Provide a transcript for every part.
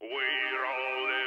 We're all in.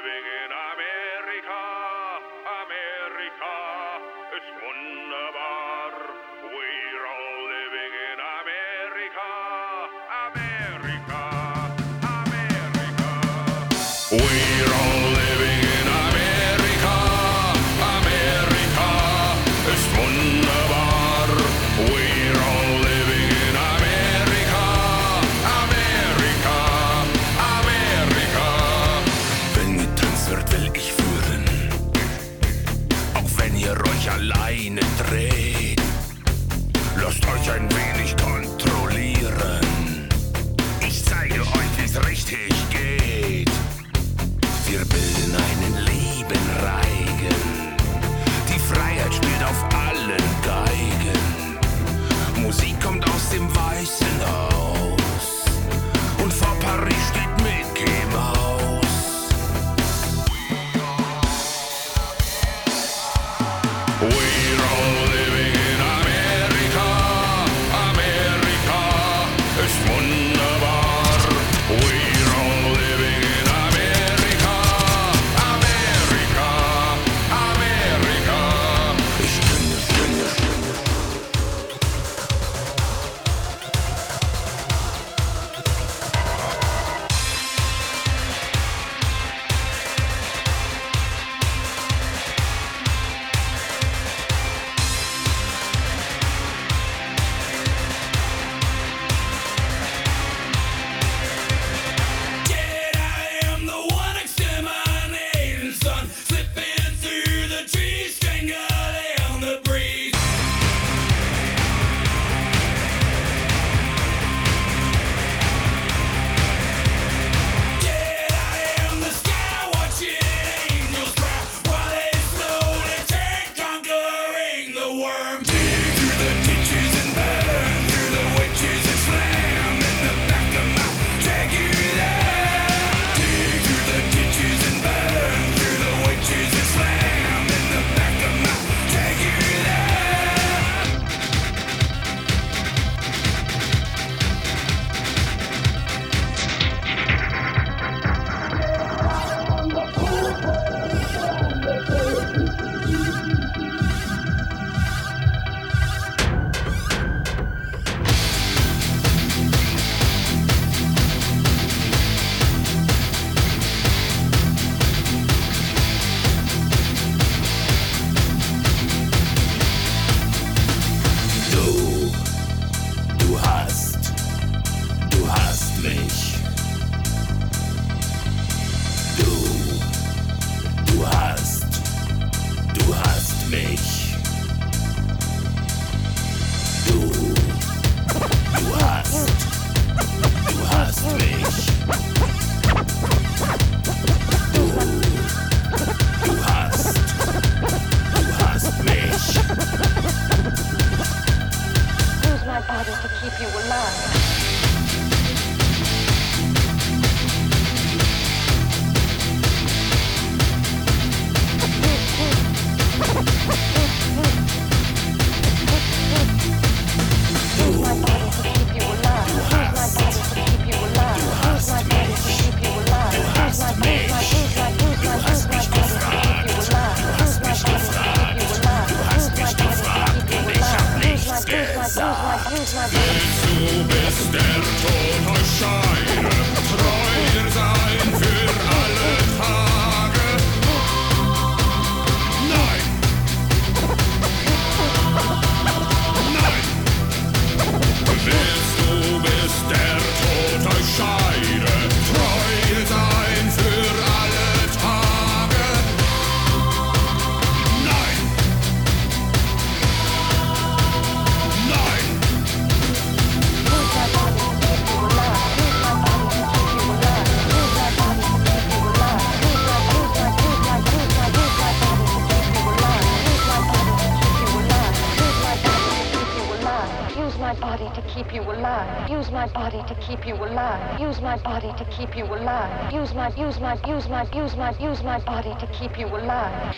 keep you alive. Use my, use my, use my, use my, use my body to keep you alive.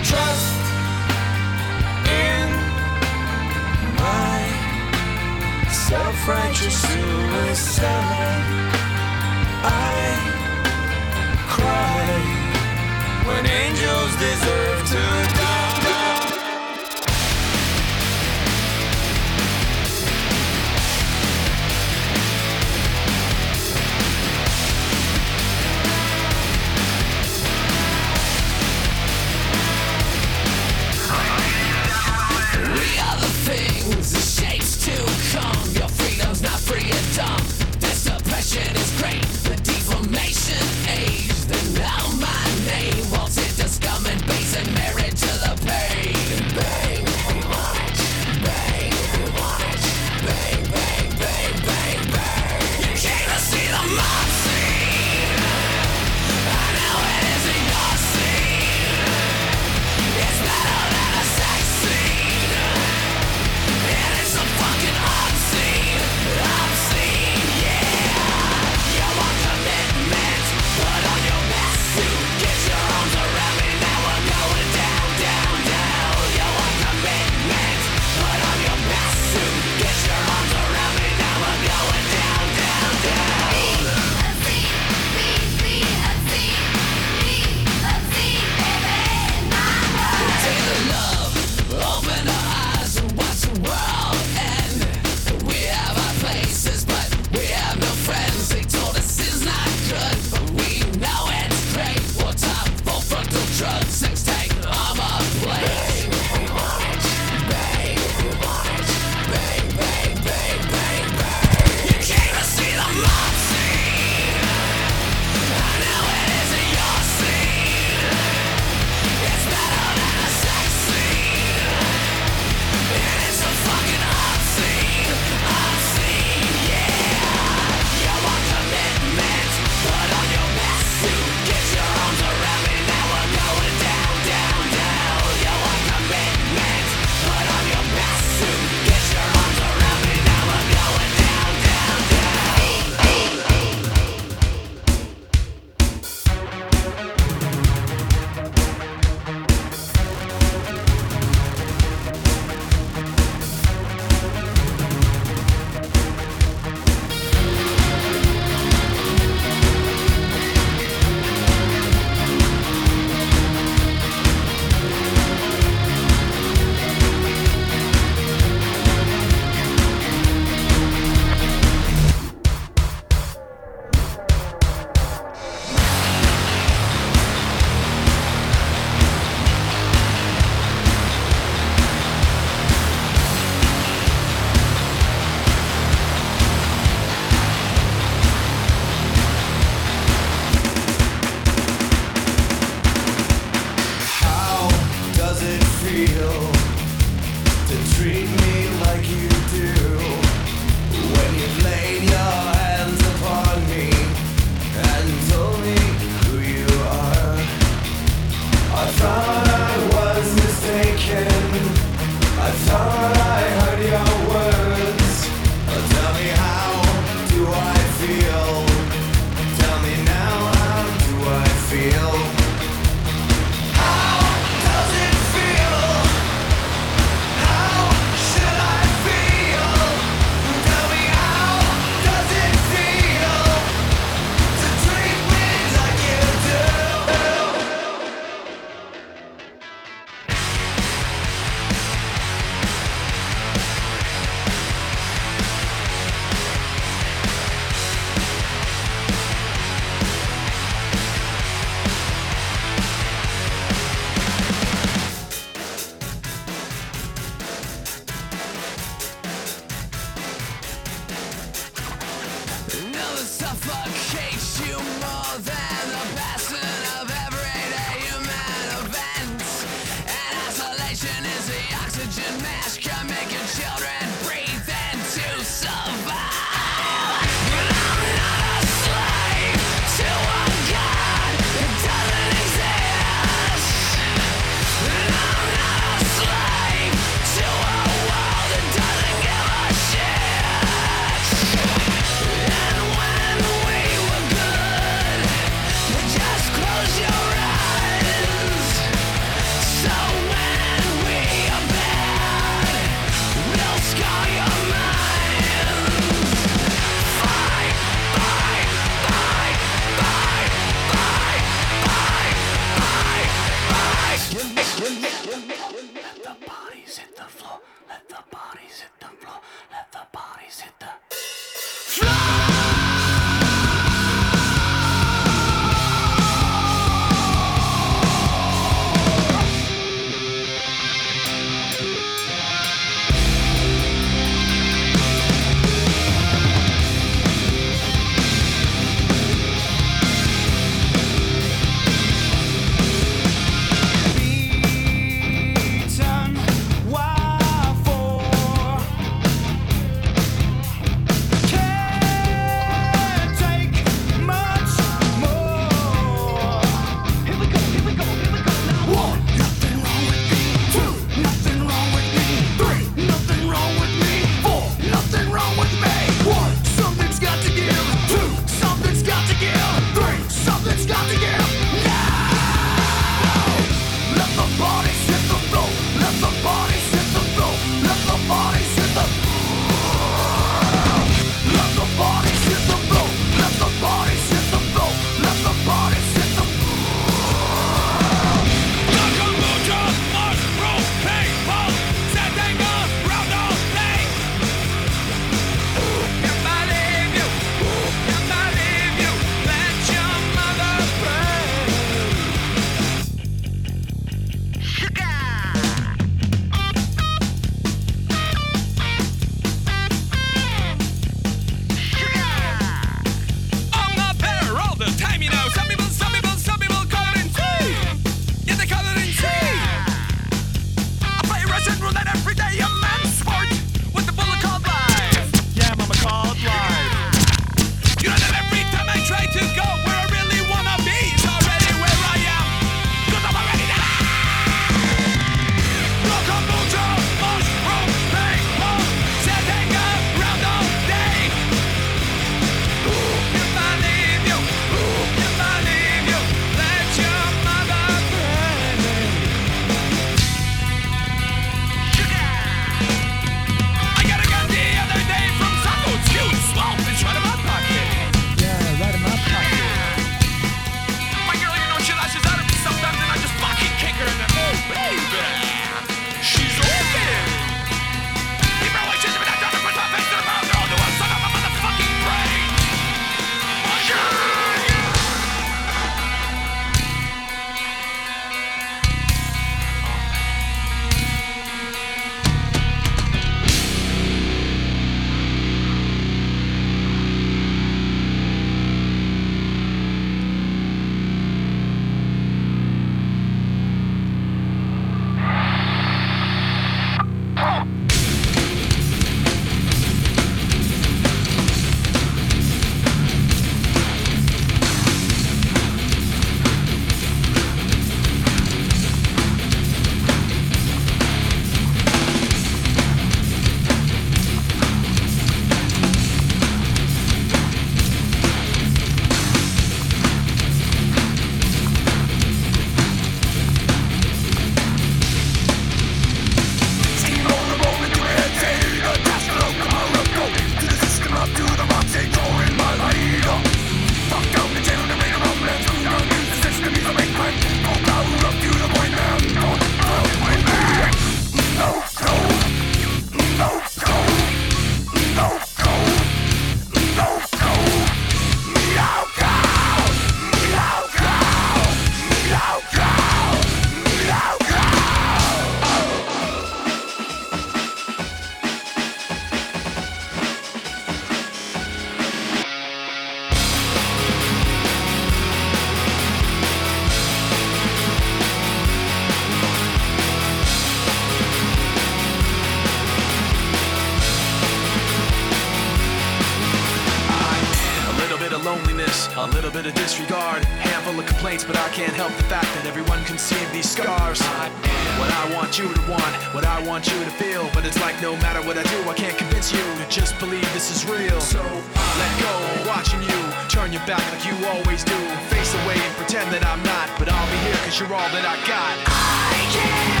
I can't help the fact that everyone can see these scars. I am what I want you to want, what I want you to feel, but it's like no matter what I do, I can't convince you to just believe this is real. So let go, watching you turn your back like you always do, face away and pretend that I'm not, but I'll be here cause you're all that I got. I can't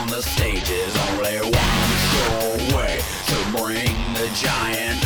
on the stages. Only one sure way to bring the giant